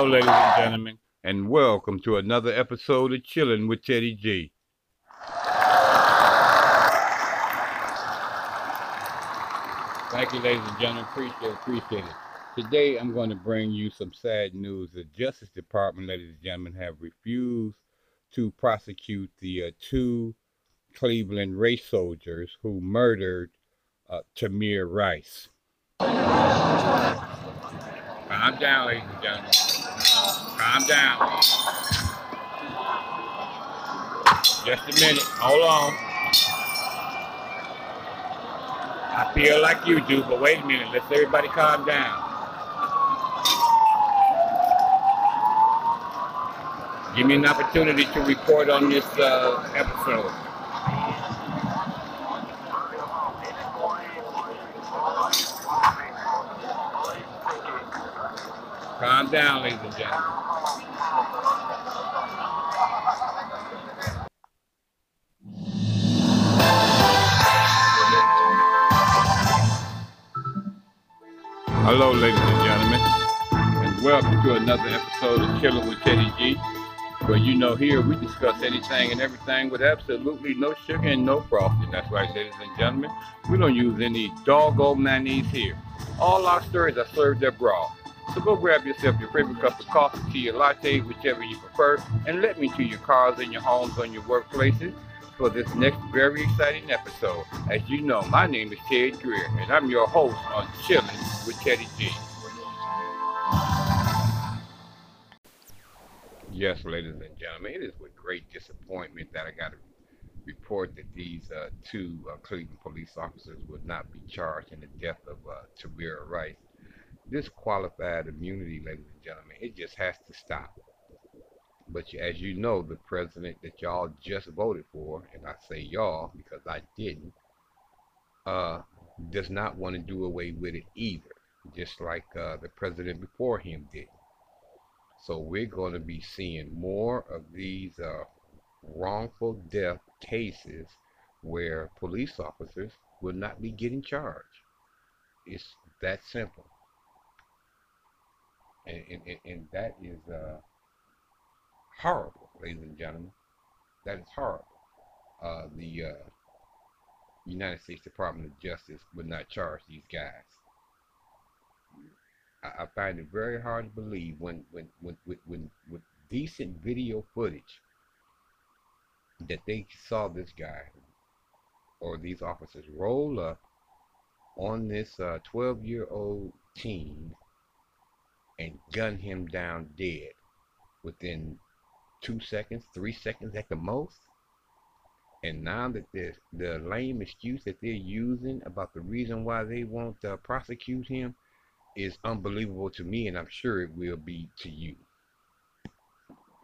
Hello, ladies and gentlemen, and welcome to another episode of Chilling with Teddy G. Thank you, ladies and gentlemen. Appreciate it. Appreciate it. Today, I'm going to bring you some sad news. The Justice Department, ladies and gentlemen, have refused to prosecute the uh, two Cleveland race soldiers who murdered uh, Tamir Rice. Calm down, ladies and gentlemen. Calm down. Just a minute. Hold on. I feel like you do, but wait a minute. Let's everybody calm down. Give me an opportunity to report on this uh, episode. Down, ladies and gentlemen. Hello, ladies and gentlemen, and welcome to another episode of Chilling with G. Where you know here we discuss anything and everything with absolutely no sugar and no frosting. That's right, ladies and gentlemen. We don't use any doggone mayonnaise here. All our stories are served up raw. So go grab yourself your favorite cup of coffee, tea, or latte, whichever you prefer, and let me to your cars and your homes on your workplaces for this next very exciting episode. As you know, my name is Ted Greer, and I'm your host on Chilling with Teddy G. Yes, ladies and gentlemen, it is with great disappointment that I got to report that these uh, two uh, Cleveland police officers would not be charged in the death of uh, Tamir Rice. This qualified immunity, ladies and gentlemen, it just has to stop. But as you know, the president that y'all just voted for, and I say y'all because I didn't, uh, does not want to do away with it either, just like uh, the president before him did. So we're going to be seeing more of these uh, wrongful death cases where police officers will not be getting charged. It's that simple. And, and, and, that is uh, horrible, ladies and gentlemen. That is horrible. Uh, the uh, United States Department of Justice would not charge these guys. I, I find it very hard to believe when when when when, when with decent video footage that they saw this guy or these officers roll up on this 12 uh, year old teen and gun him down dead within two seconds, three seconds at the most. And now that the the lame excuse that they're using about the reason why they won't uh, prosecute him is unbelievable to me, and I'm sure it will be to you.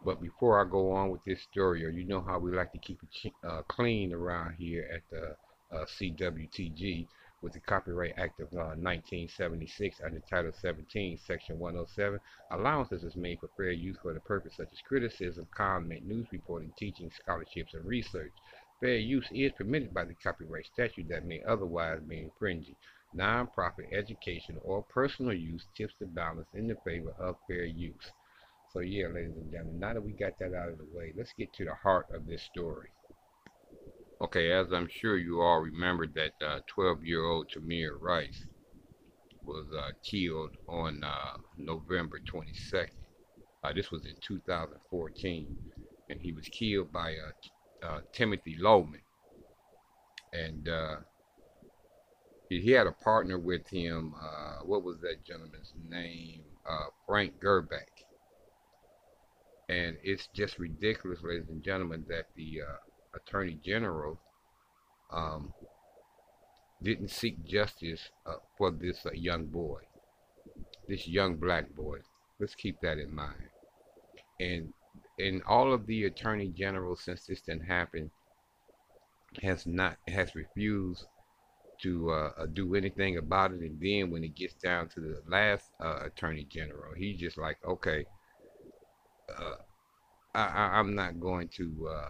But before I go on with this story, or you know how we like to keep it uh, clean around here at the uh, CWTG with the Copyright Act of uh, 1976 under Title 17, Section 107, allowances is made for fair use for the purpose such as criticism, comment, news reporting, teaching, scholarships, and research. Fair use is permitted by the copyright statute that may otherwise be infringing. Non-profit education or personal use tips the balance in the favor of fair use. So yeah, ladies and gentlemen, now that we got that out of the way, let's get to the heart of this story. Okay, as I'm sure you all remember that 12-year-old uh, Tamir Rice was uh, killed on uh, November 22nd. Uh, this was in 2014, and he was killed by uh, Timothy Loehmann. And he, he, had a partner with him. what was that gentleman's name? Frank Garmback. And it's just ridiculous, ladies and gentlemen, that the Attorney General um, didn't seek justice uh, for this uh, young boy, this young black boy. Let's keep that in mind. And and all of the Attorney General since this didn't happen has not has refused to uh, uh, do anything about it. And then when it gets down to the last uh, Attorney General, he's just like, okay, uh, I, am not going to uh,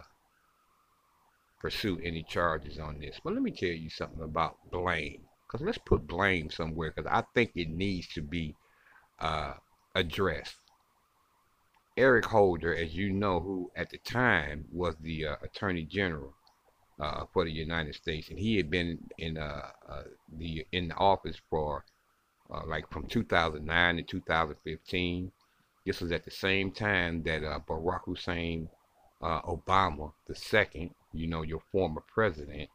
pursue any charges on this. But let me tell you something about blame. Because let's put blame somewhere because I think it needs to be uh, addressed. Eric Holder, as you know, who at the time was the uh, Attorney General uh, for the United States, and he had been in uh, uh the in the office for uh, like from 2009 to 2015. This was at the same time that Barack Hussein Obama, the second, you know, your former president,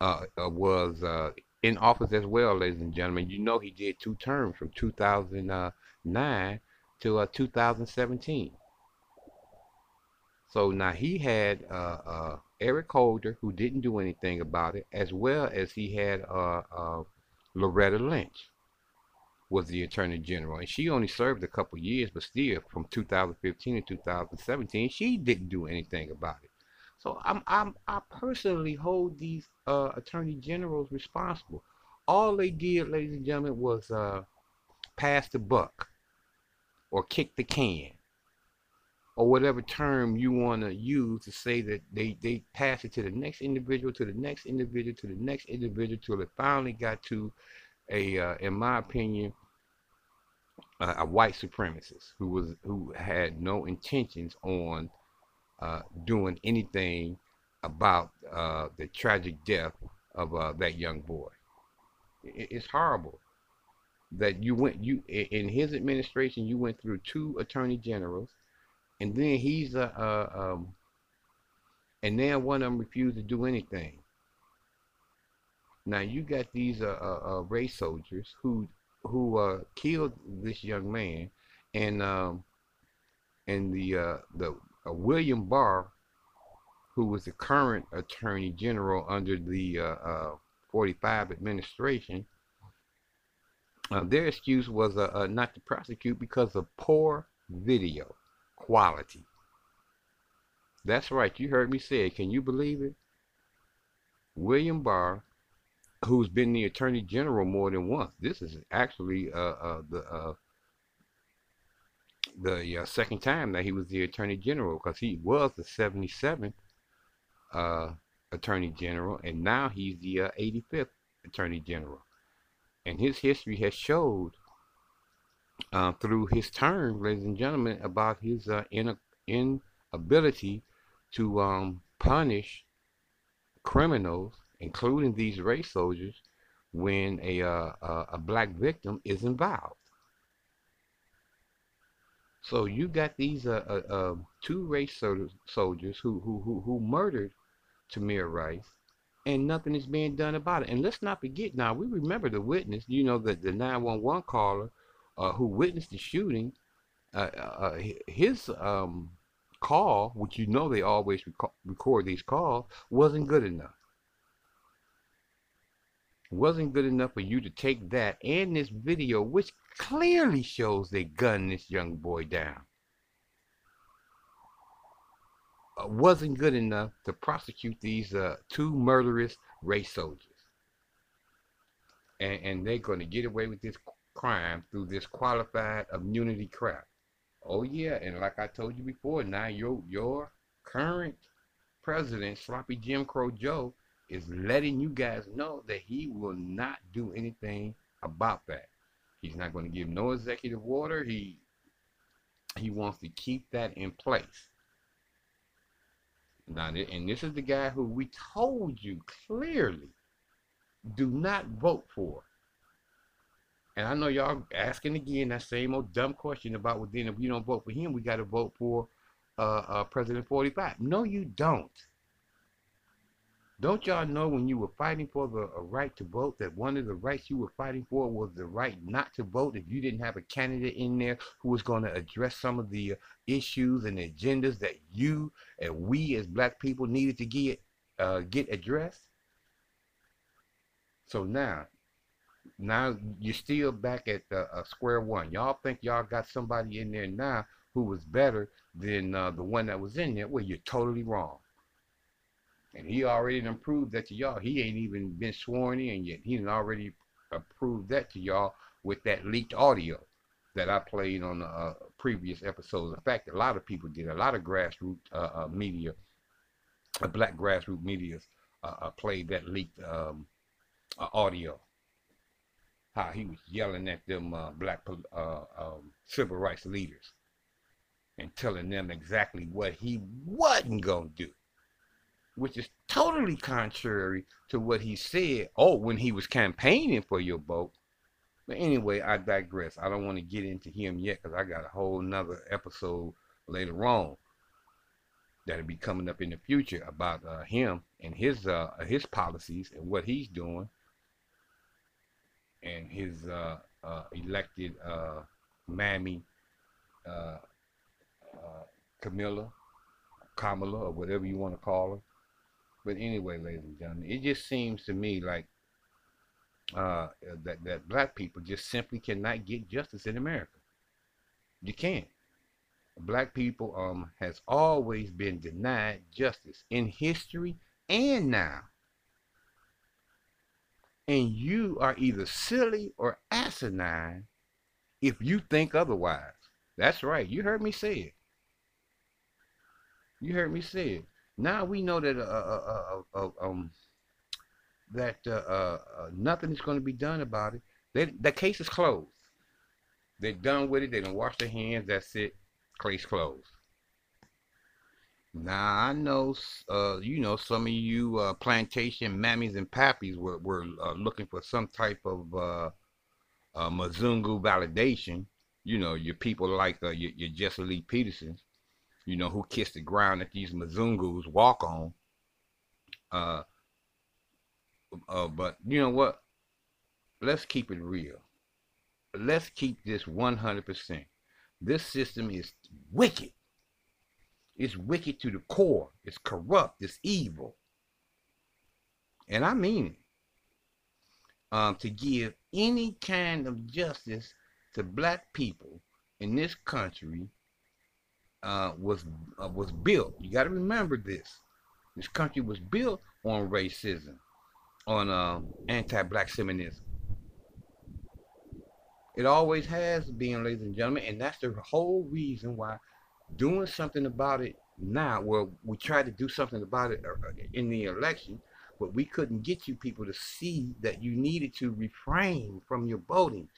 was in office as well, ladies and gentlemen. You know, he did two terms from 2009 to uh, 2017. So now he had uh, uh, Eric Holder, who didn't do anything about it, as well as he had uh, uh, Loretta Lynch, was the Attorney General, and she only served a couple years, but still, from 2015 to 2017, she didn't do anything about it. So I'm, I'm I personally hold these uh, Attorney Generals responsible. All they did, ladies and gentlemen, was pass the buck or kick the can or whatever term you want to use to say that they, they pass it to the next individual, to the next individual, to the next individual, till it finally got to a, uh, in my opinion, uh, a white supremacist who was who had no intentions on uh, doing anything about uh, the tragic death of uh, that young boy. It's horrible that you went you in his administration you went through two attorney generals and then he's a uh, um, and then one of them refused to do anything now you got these uh, uh, uh race soldiers who who uh, killed this young man and um, and the the uh, William Barr who was the current attorney general under the 45 administration uh, their excuse was uh, uh, not to prosecute because of poor video quality. That's right, you heard me say it. Can you believe it? William Barr, who's been the Attorney General more than once. This is actually uh, uh, the uh, the uh, second time that he was the Attorney General because he was the 77th uh, Attorney General and now he's the 85th uh, Attorney General and his history has showed uh, through his term, ladies and gentlemen, about his uh, in, inability to um, punish criminals, including these race soldiers, when a, uh, a black victim is involved. So you got these uh, uh, uh two race soldiers who, who, who, who murdered Tamir Rice and nothing is being done about it. And let's not forget now, we remember the witness, you know, the, the 911 caller uh, who witnessed the shooting, uh, uh, his um, call, which you know they always rec- record these calls, wasn't good enough. Wasn't good enough for you to take that and this video, which clearly shows they gunned this young boy down. Uh, wasn't good enough to prosecute these uh, two murderous race soldiers. And, and they're going to get away with this crime through this qualified immunity crap. Oh yeah, and like I told you before, now your your current president, Sloppy Jim Crow Joe, is letting you guys know that he will not do anything about that. He's not going to give no executive order. He he wants to keep that in place. Now, and this is the guy who we told you clearly do not vote for. And I know y'all asking again that same old dumb question about, well, then if we don't vote for him, we got to vote for uh, uh, President 45. No, you don't. Don't y'all know when you were fighting for the right to vote that one of the rights you were fighting for was the right not to vote if you didn't have a candidate in there who was going to address some of the issues and agendas that you and we as black people needed to get uh, get addressed? So now, now you're still back at uh, square one. Y'all think y'all got somebody in there now who was better than uh, the one that was in there? Well, you're totally wrong. And he already done proved that to y'all. He ain't even been sworn in yet. He already approved that to y'all with that leaked audio that I played on the uh, previous episodes. In fact, a lot of people did. A lot of grassroots uh, uh, media, uh, black grassroots media, uh, uh, played that leaked um, audio. How he was yelling at them black um, civil rights leaders and telling them exactly what he wasn't going to do, which is totally contrary to what he said. Oh, when he was campaigning for your vote. But anyway, I digress. I don't want to get into him yet because I got a whole nother episode later on that'll be coming up in the future about uh, him and his uh, his policies and what he's doing and his uh, uh elected uh, mammy uh, Camilla, Kamala, or whatever you want to call her. But anyway, ladies and gentlemen, it just seems to me like that that black people just simply cannot get justice in America. You can't black people um has always been denied justice in history and now. And you are either silly or asinine if you think otherwise. That's right. You heard me say it. You heard me say it. Now we know that uh, uh, uh, uh um that uh, uh, nothing is going to be done about it. They, the case is closed. They're done with it. They don't wash their hands. That's it. Case closed. Now I know, uh, you know, some of you uh, plantation mammies and pappies were were uh, looking for some type of uh, uh, Mzungu validation. You know, your people like uh, your, your Jesse Lee Petersons, you know, who kiss the ground that these Mzungus walk on. Uh, uh, but you know what? Let's keep it real. Let's keep this 100%. This system is wicked. It's wicked to the core. It's corrupt. It's evil. And I mean it. Um, to give any kind of justice to black people in this country uh, was uh, was built. You got to remember this. This country was built on racism, on um, anti-black feminism. It always has been, ladies and gentlemen, and that's the whole reason why doing something about it now, well, we tried to do something about it uh, uh, in the election, but we couldn't get you people to see that you needed to refrain from your voting,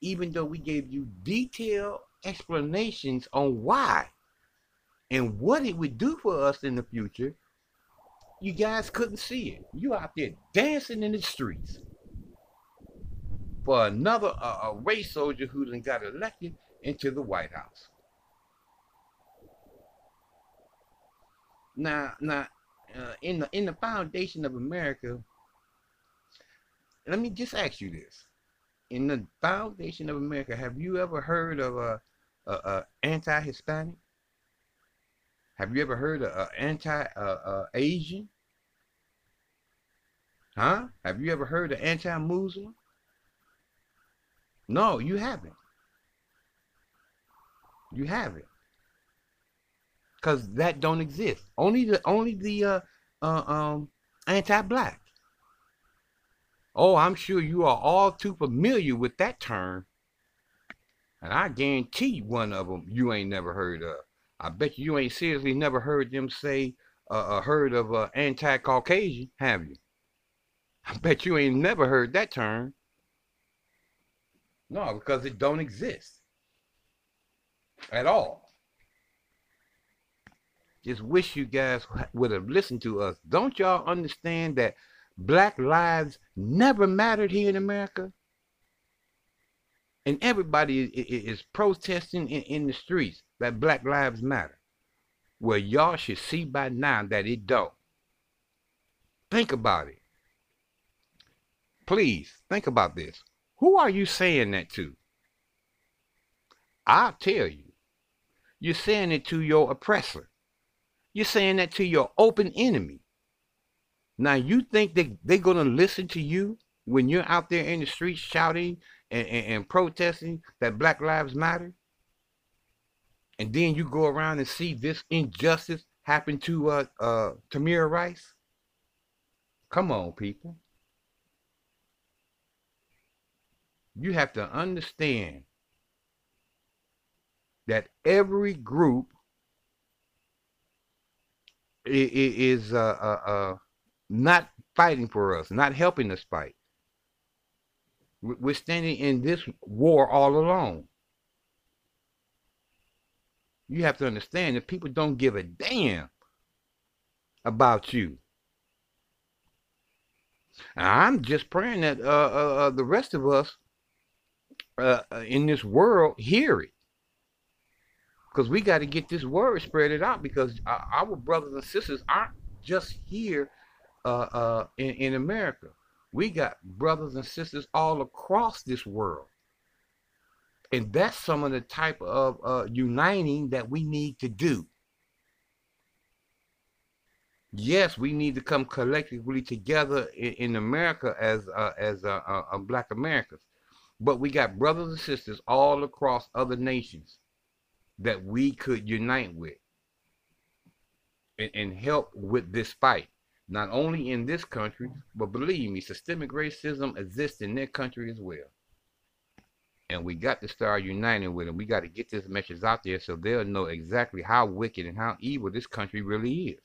even though we gave you detailed explanations on why and what it would do for us in the future. You guys couldn't see it. You out there dancing in the streets for another uh, a race soldier who then got elected into the White House. Now, now, uh, in the in the foundation of America, let me just ask you this: in the foundation of America, have you ever heard of a, a, a anti-Hispanic? Have you ever heard of anti-Asian? Uh, uh, huh? Have you ever heard of anti-Muslim? No, you haven't. You haven't. Cause that don't exist. Only the only the uh, uh um anti-black. Oh, I'm sure you are all too familiar with that term. And I guarantee one of them you ain't never heard of. I bet you, ain't seriously never heard them say uh, uh heard of uh, anti-Caucasian, have you? I bet you ain't never heard that term. No, because it don't exist at all. Just wish you guys would have listened to us. Don't y'all understand that black lives never mattered here in America? And everybody is protesting in the streets that black lives matter. Well, y'all should see by now that it don't. Think about it. Please, think about this. Who are you saying that to? I'll tell you. You're saying it to your oppressor. You're saying that to your open enemy. Now, you think that they're going to listen to you when you're out there in the streets shouting and, and, and protesting that Black Lives Matter? And then you go around and see this injustice happen to uh, uh, Tamir Rice? Come on, people. you have to understand that every group is uh, uh, uh, not fighting for us, not helping us fight. We're standing in this war all alone. You have to understand that people don't give a damn about you. I'm just praying that uh, uh, uh the rest of us uh, uh, in this world hear it. Because we got to get this word spread it out because our brothers and sisters aren't just here uh, in, in America. We got brothers and sisters all across this world. And that's some of the type of uh, uniting that we need to do. Yes, we need to come collectively together in, in America as uh, as uh, uh, Black Americans, but we got brothers and sisters all across other nations that we could unite with and, and help with this fight. Not only in this country, but believe me, systemic racism exists in their country as well. And we got to start uniting with them. We got to get this message out there so they'll know exactly how wicked and how evil this country really is.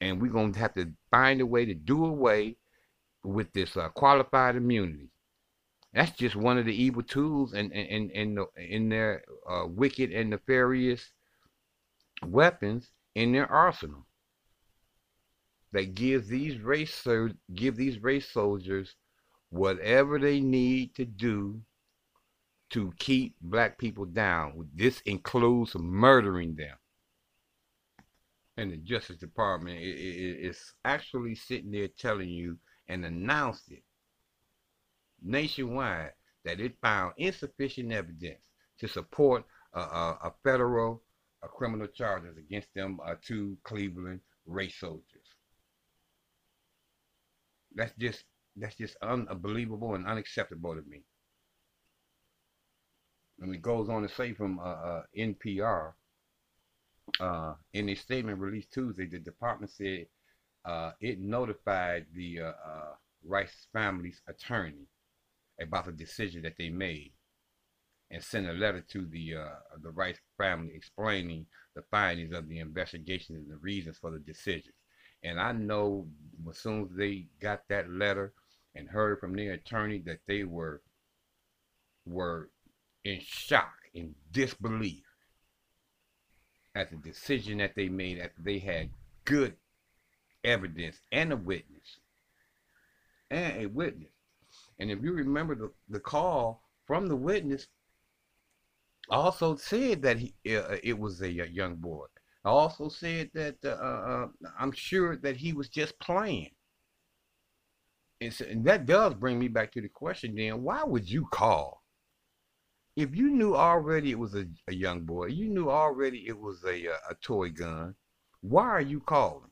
And we're going to have to find a way to do away with this uh, qualified immunity. That's just one of the evil tools and in, in, in, in their uh, wicked and nefarious weapons in their arsenal that gives these race give these race soldiers whatever they need to do to keep black people down. This includes murdering them. And the Justice Department is actually sitting there telling you and announced it nationwide that it found insufficient evidence to support a, a, a federal a criminal charges against them uh, two Cleveland race soldiers. That's just that's just unbelievable and unacceptable to me. And it goes on to say from uh, uh, NPR uh, in a statement released Tuesday, the department said uh, it notified the uh, uh, Rice family's attorney about the decision that they made and sent a letter to the the Rice family explaining the findings of the investigation and the reasons for the decisions. And I know as soon as they got that letter and heard from their attorney that they were were in shock, in disbelief at the decision that they made after they had good evidence and a witness. And a witness. And if you remember the, the call from the witness also said that he, uh, it was a, a young boy. I also said that uh, uh, I'm sure that he was just playing. And, so, and that does bring me back to the question then, why would you call? If you knew already it was a, a young boy, you knew already it was a, a, a toy gun, why are you calling?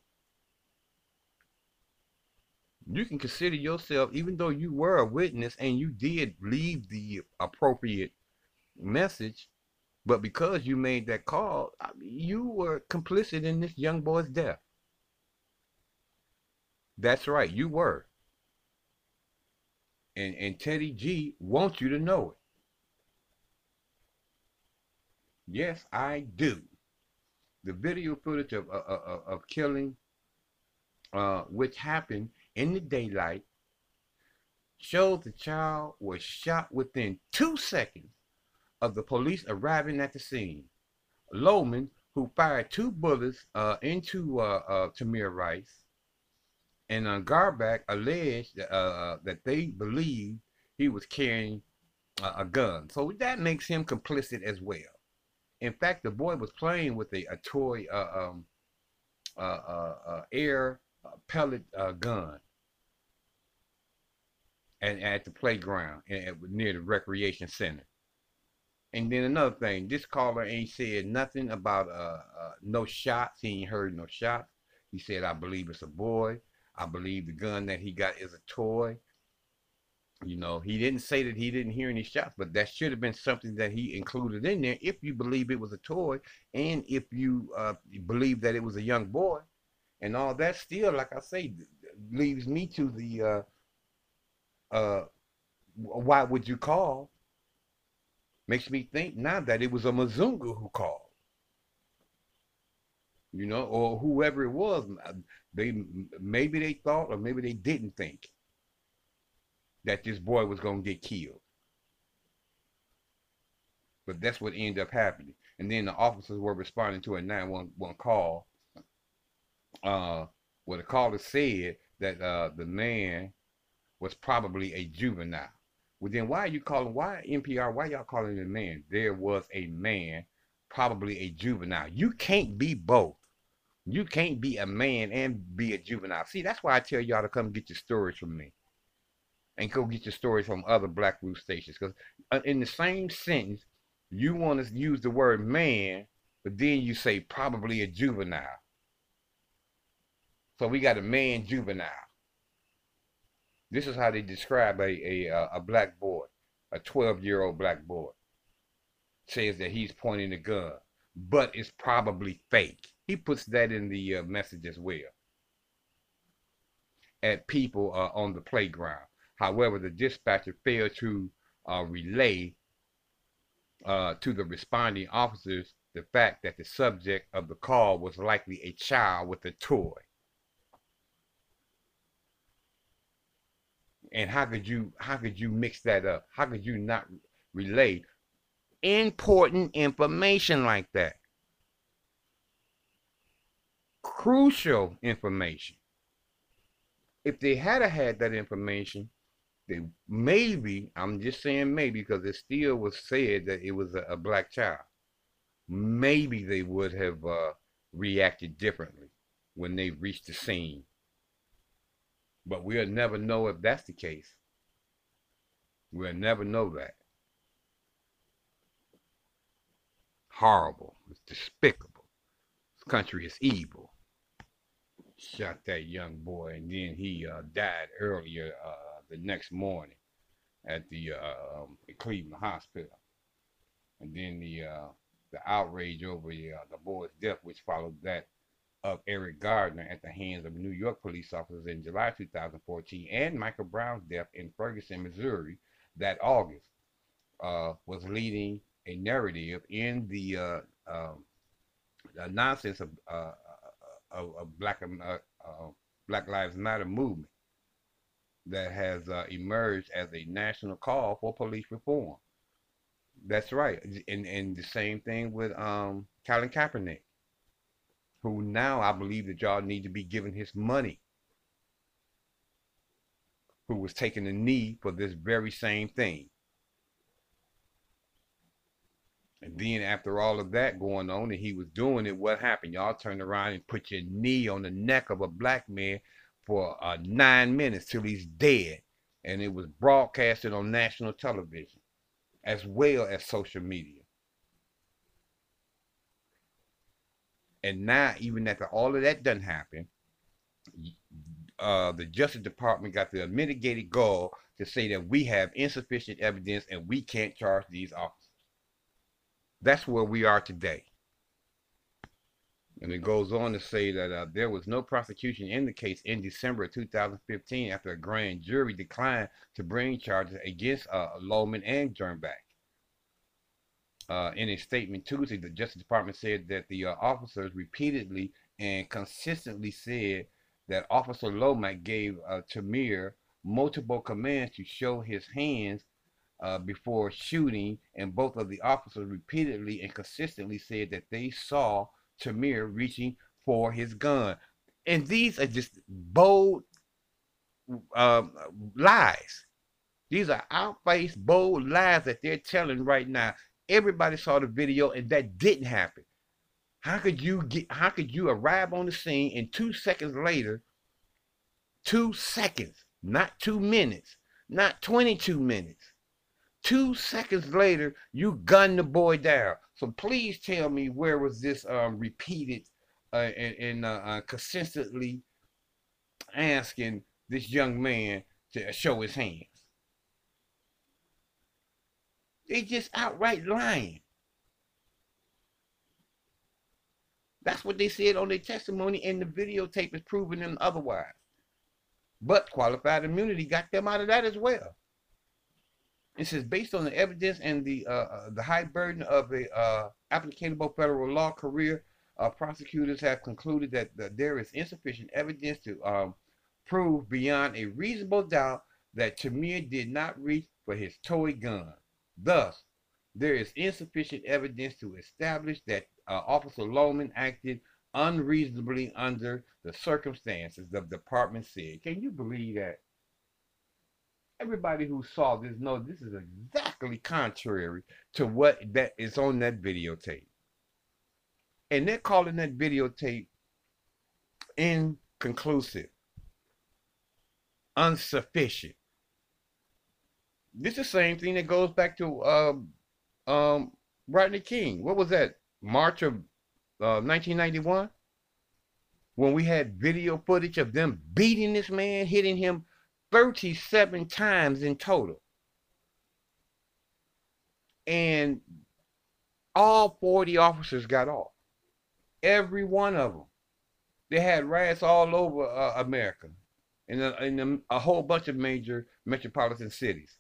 You can consider yourself, even though you were a witness and you did leave the appropriate message, but because you made that call, you were complicit in this young boy's death. That's right, you were. And, and Teddy G wants you to know it. Yes, I do. The video footage of, of, of, of killing, uh, which happened in the daylight, shows the child was shot within two seconds of the police arriving at the scene. Loehmann, who fired two bullets uh, into uh, uh, Tamir Rice, and uh, Garmback alleged that, uh, uh, that they believed he was carrying a gun. So that makes him complicit as well. In fact, the boy was playing with a, a toy um, air pellet gun and at the playground and, near the recreation center. And then another thing, this caller ain't said nothing about uh, uh, no shots. He ain't heard no shots. He said, I believe it's a boy. I believe the gun that he got is a toy. You know, he didn't say that he didn't hear any shots, but that should have been something that he included in there if you believe it was a toy and if you uh, believe that it was a young boy. And all that still, like I say, leaves me to the uh, uh, why would you call? Makes me think now that it was a Mzungu who called. You know, or whoever it was, they maybe they thought or maybe they didn't think that this boy was gonna get killed. But that's what ended up happening. And then the officers were responding to a 911 call uh, where the caller said that uh, the man was probably a juvenile. Well, then why are you calling, why NPR, why y'all calling him a man? There was a man, probably a juvenile. You can't be both. You can't be a man and be a juvenile. See, that's why I tell y'all to come get your stories from me. And go get your stories from other Black Root stations. Because uh, in the same sentence, you want to use the word man, but then you say probably a juvenile. So we got a man juvenile. This is how they describe a, a, uh, a black boy, a 12 year old black boy. Says that he's pointing a gun, but it's probably fake. He puts that in the uh, message as well. At people uh, on the playground. However, the dispatcher failed to uh, relay uh, to the responding officers the fact that the subject of the call was likely a child with a toy. And how could you how could you mix that up? How could you not relay important information like that? Crucial information. If they had had that information, they maybe I'm just saying maybe because it still was said that it was a, a black child. Maybe they would have uh, reacted differently when they reached the scene. But we'll never know if that's the case. We'll never know that. Horrible. It's despicable. This country is evil. Shot that young boy, and then he uh, died earlier. Uh, the next morning at the uh, um, Cleveland Hospital. And then the uh, the outrage over the, uh, the boy's death, which followed that of Eric Garner at the hands of New York police officers in July 2014, and Michael Brown's death in Ferguson, Missouri, that August, uh, was leading a narrative in the, uh, um, the nonsense of, uh, of, of Black Black Lives Matter movement that has uh, emerged as a national call for police reform. That's right, and and the same thing with um Colin Kaepernick, who now I believe that y'all need to be giving his money, who was taking a knee for this very same thing. And then after all of that going on and he was doing it, what happened? Y'all turned around and put your knee on the neck of a black man for uh, nine minutes till he's dead. And it was broadcasted on national television as well as social media. And now, even after all of that doesn't happen, uh, the Justice Department got the mitigated goal to say that we have insufficient evidence and we can't charge these officers. That's where we are today. And it goes on to say that uh, there was no prosecution in the case in December of 2015 after a grand jury declined to bring charges against uh, Loehmann and Garmback. Uh, in a statement Tuesday, the Justice Department said that the uh, officers repeatedly and consistently said that Officer Loehmann gave uh, Tamir multiple commands to show his hands uh, before shooting, and both of the officers repeatedly and consistently said that they saw Tamir reaching for his gun. And these are just bold um, lies. These are outfaced, bold lies that they're telling right now. Everybody saw the video, and that didn't happen. How could you get? How could you arrive on the scene and two seconds later, two seconds, not two minutes, not 22 minutes, two seconds later, you gun the boy down. So please tell me where was this um, repeated uh, and, and uh, uh, consistently asking this young man to show his hands. They just outright lying. That's what they said on their testimony, and the videotape is proving them otherwise. But qualified immunity got them out of that as well. It says based on the evidence and the uh, uh, the high burden of a uh, applicable federal law career, uh, prosecutors have concluded that, there is insufficient evidence to um, prove beyond a reasonable doubt that Tamir did not reach for his toy gun. Thus, there is insufficient evidence to establish that uh, Officer Loehmann acted unreasonably under the circumstances, the department said. Can you believe that? Everybody who saw this knows this is exactly contrary to what that is on that videotape. And they're calling that videotape inconclusive, insufficient. This is the same thing that goes back to um, um, Rodney King. What was that? March of uh, 1991? When we had video footage of them beating this man, hitting him 37 times in total. And all 40 officers got off. Every one of them. They had riots all over uh, America in, in a, a whole bunch of major metropolitan cities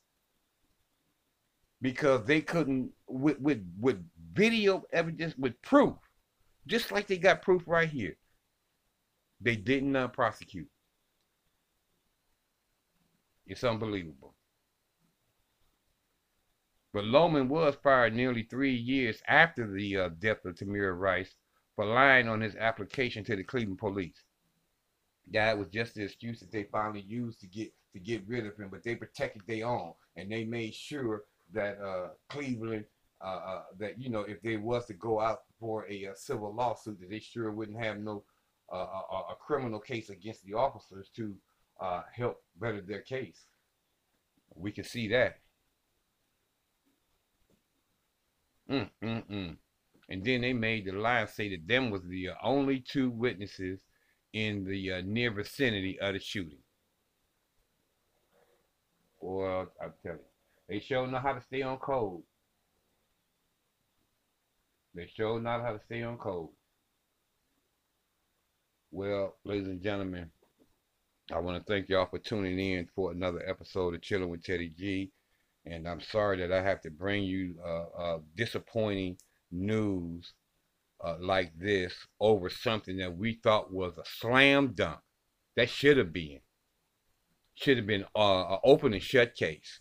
because they couldn't with with with video evidence with proof, just like they got proof right here. They didn't uh, prosecute. It's unbelievable. But Loehmann was fired nearly three years after the uh, death of Tamir Rice for lying on his application to the Cleveland police. That was just the excuse that they finally used to get to get rid of him, but they protected their own and they made sure that uh, Cleveland uh, uh, that you know if they was to go out for a, a civil lawsuit that they sure wouldn't have no uh, a, a, criminal case against the officers to uh, help better their case. We can see that. Mm, mm, mm. And then they made the lie say that them was the uh, only two witnesses in the uh, near vicinity of the shooting. Well, I'm telling you, they sure know how to stay on code. They sure know how to stay on code. Well, ladies and gentlemen, I want to thank y'all for tuning in for another episode of Chilling with Teddy G. And I'm sorry that I have to bring you uh, uh, disappointing news uh, like this over something that we thought was a slam dunk. That should have been. Should have been uh, an open and shut case.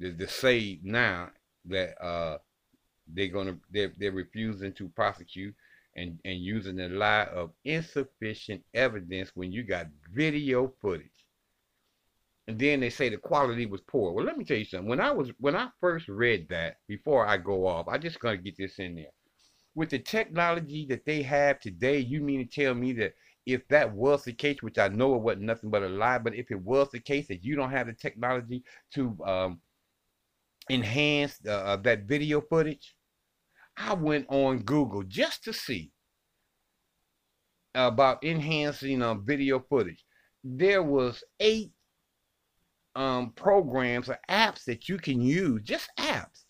To, to say now that uh, they're gonna they're, they're refusing to prosecute and and using the lie of insufficient evidence when you got video footage and then they say the quality was poor. Well, let me tell you something. When I was when I first read that, before I go off, I just gotta get this in there. With the technology that they have today, you mean to tell me that if that was the case, which I know it wasn't nothing but a lie, but if it was the case that you don't have the technology to um, enhance uh, that video footage, I went on Google just to see about enhancing uh, video footage. There was eight um, programs or apps that you can use, just apps.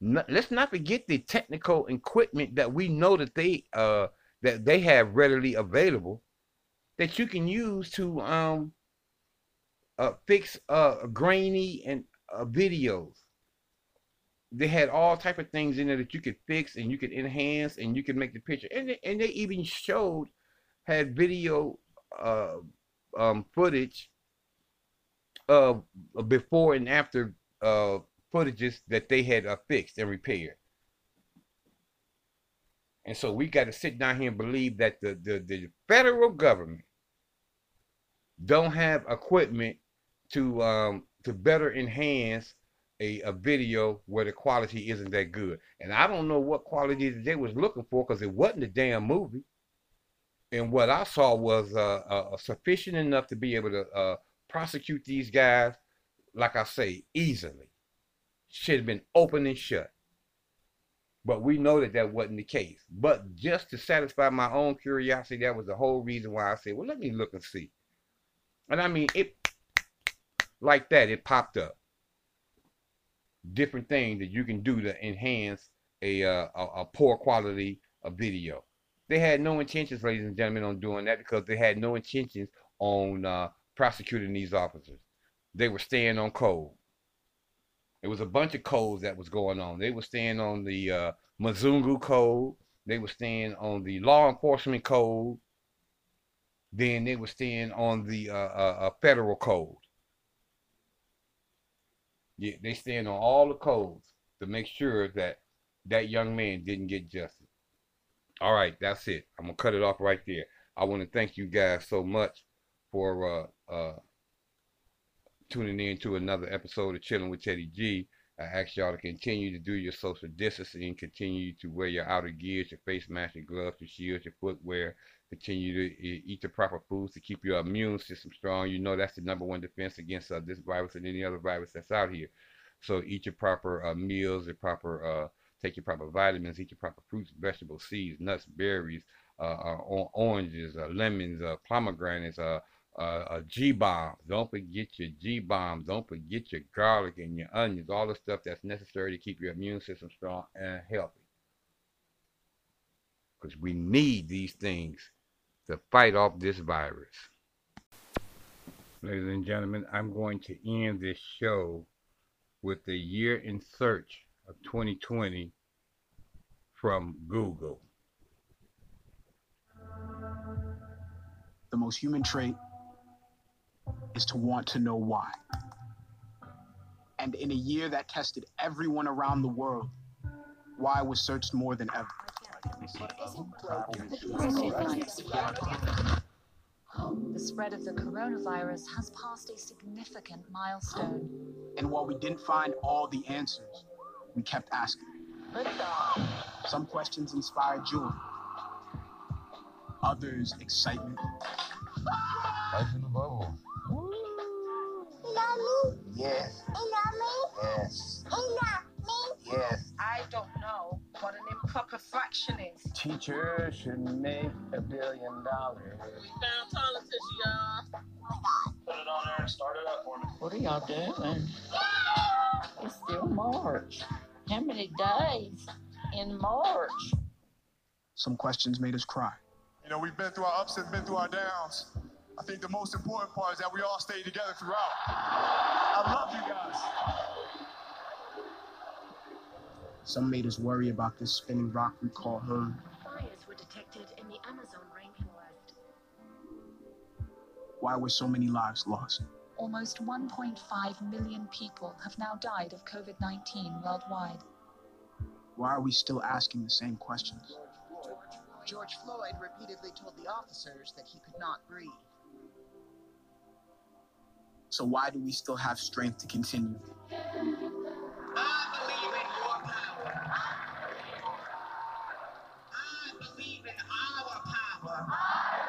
No, let's not forget the technical equipment that we know that they uh, that they have readily available that you can use to um, uh, fix uh, grainy and uh, videos. They had all type of things in there that you could fix and you could enhance and you could make the picture. And they, and they even showed had video uh, um, footage uh, before and after uh, footages that they had uh, fixed and repaired. And so we got to sit down here and believe that the, the, the federal government don't have equipment to um, to better enhance a, a video where the quality isn't that good. And I don't know what quality they was looking for because it wasn't a damn movie. And what I saw was uh, uh, sufficient enough to be able to uh, prosecute these guys, like I say, easily. Should have been open and shut. But we know that that wasn't the case. But just to satisfy my own curiosity, that was the whole reason why I said, well, let me look and see. And I mean, it, like that, it popped up. Different things that you can do to enhance a, uh, a, a poor quality of video. They had no intentions, ladies and gentlemen, on doing that because they had no intentions on uh, prosecuting these officers. They were staying on code. It was a bunch of codes that was going on. They were staying on the uh, Mzungu code. They were staying on the law enforcement code. Then they were staying on the uh, uh, uh federal code. They stand on all the codes to make sure that that young man didn't get justice. All right, that's it. I'm gonna cut it off right there. I want to thank you guys so much for uh, uh, tuning in to another episode of Chilling with Teddy G. I ask y'all to continue to do your social distancing, continue to wear your outer gears, your face mask, your gloves, your shields, your footwear. Continue to eat the proper foods to keep your immune system strong. You know that's the number one defense against uh, this virus and any other virus that's out here. So eat your proper uh, meals, your proper uh, take your proper vitamins, eat your proper fruits, vegetables, seeds, nuts, berries, uh, uh, oranges, uh, lemons, pomegranates, uh, G bomb. Don't forget your G bomb. Don't forget your garlic and your onions. All the stuff that's necessary to keep your immune system strong and healthy. Because we need these things to fight off this virus. Ladies and gentlemen, I'm going to end this show with the year in search of 2020 from Google. The most human trait is to want to know why. And in a year that tested everyone around the world, why was searched more than ever. The spread of the coronavirus has passed a significant milestone. And while we didn't find all the answers, we kept asking. Some questions inspired joy, others excitement. Life in the bubble. You? Yes. You love me? Yes. You love me? Yes. I don't know what an improper fraction is. Teacher should make a billion dollars. We found politics, y'all. Put it on there and start it up for me. What are y'all doing? It's still March. How many days in March? Some questions made us cry. You know, we've been through our ups and been through our downs. I think the most important part is that we all stay together throughout. I love you guys. Some made us worry about this spinning rock we call home. Fires were detected in the Amazon rainforest. Why were so many lives lost? Almost 1.5 million people have now died of COVID 19 worldwide. Why are we still asking the same questions? George Floyd repeatedly told the officers that he could not breathe. So why do we still have strength to continue? Power.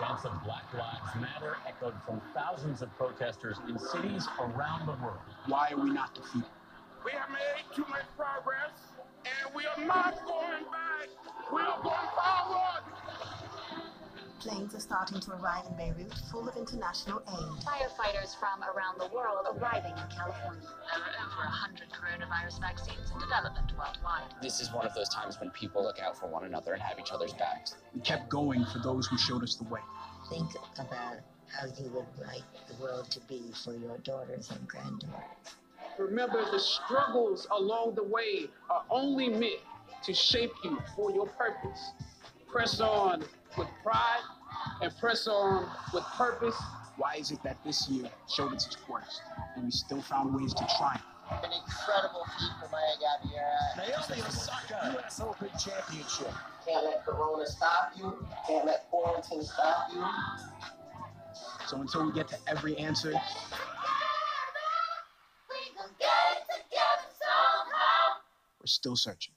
Chants of Black Lives Matter echoed from thousands of protesters in cities around the world. Why are we not defeated? We have made too much progress, and we are not going back. We are going forward. Planes are starting to arrive in Beirut full of international aid. Firefighters from around the world arriving in California. There are over 100 coronavirus vaccines in development worldwide. This is one of those times when people look out for one another and have each other's backs. We kept going for those who showed us the way. Think about how you would like the world to be for your daughters and granddaughters. Remember, the struggles along the way are only meant to shape you for your purpose. Press on with pride and press on with purpose. Why is it that this year showed its worst and we still found ways to triumph? An incredible feat for Maya Gabeira. Naomi Osaka, U.S. Open Championship. Can't let Corona stop you. Can't let quarantine stop you. So until we get to every answer, we're still searching.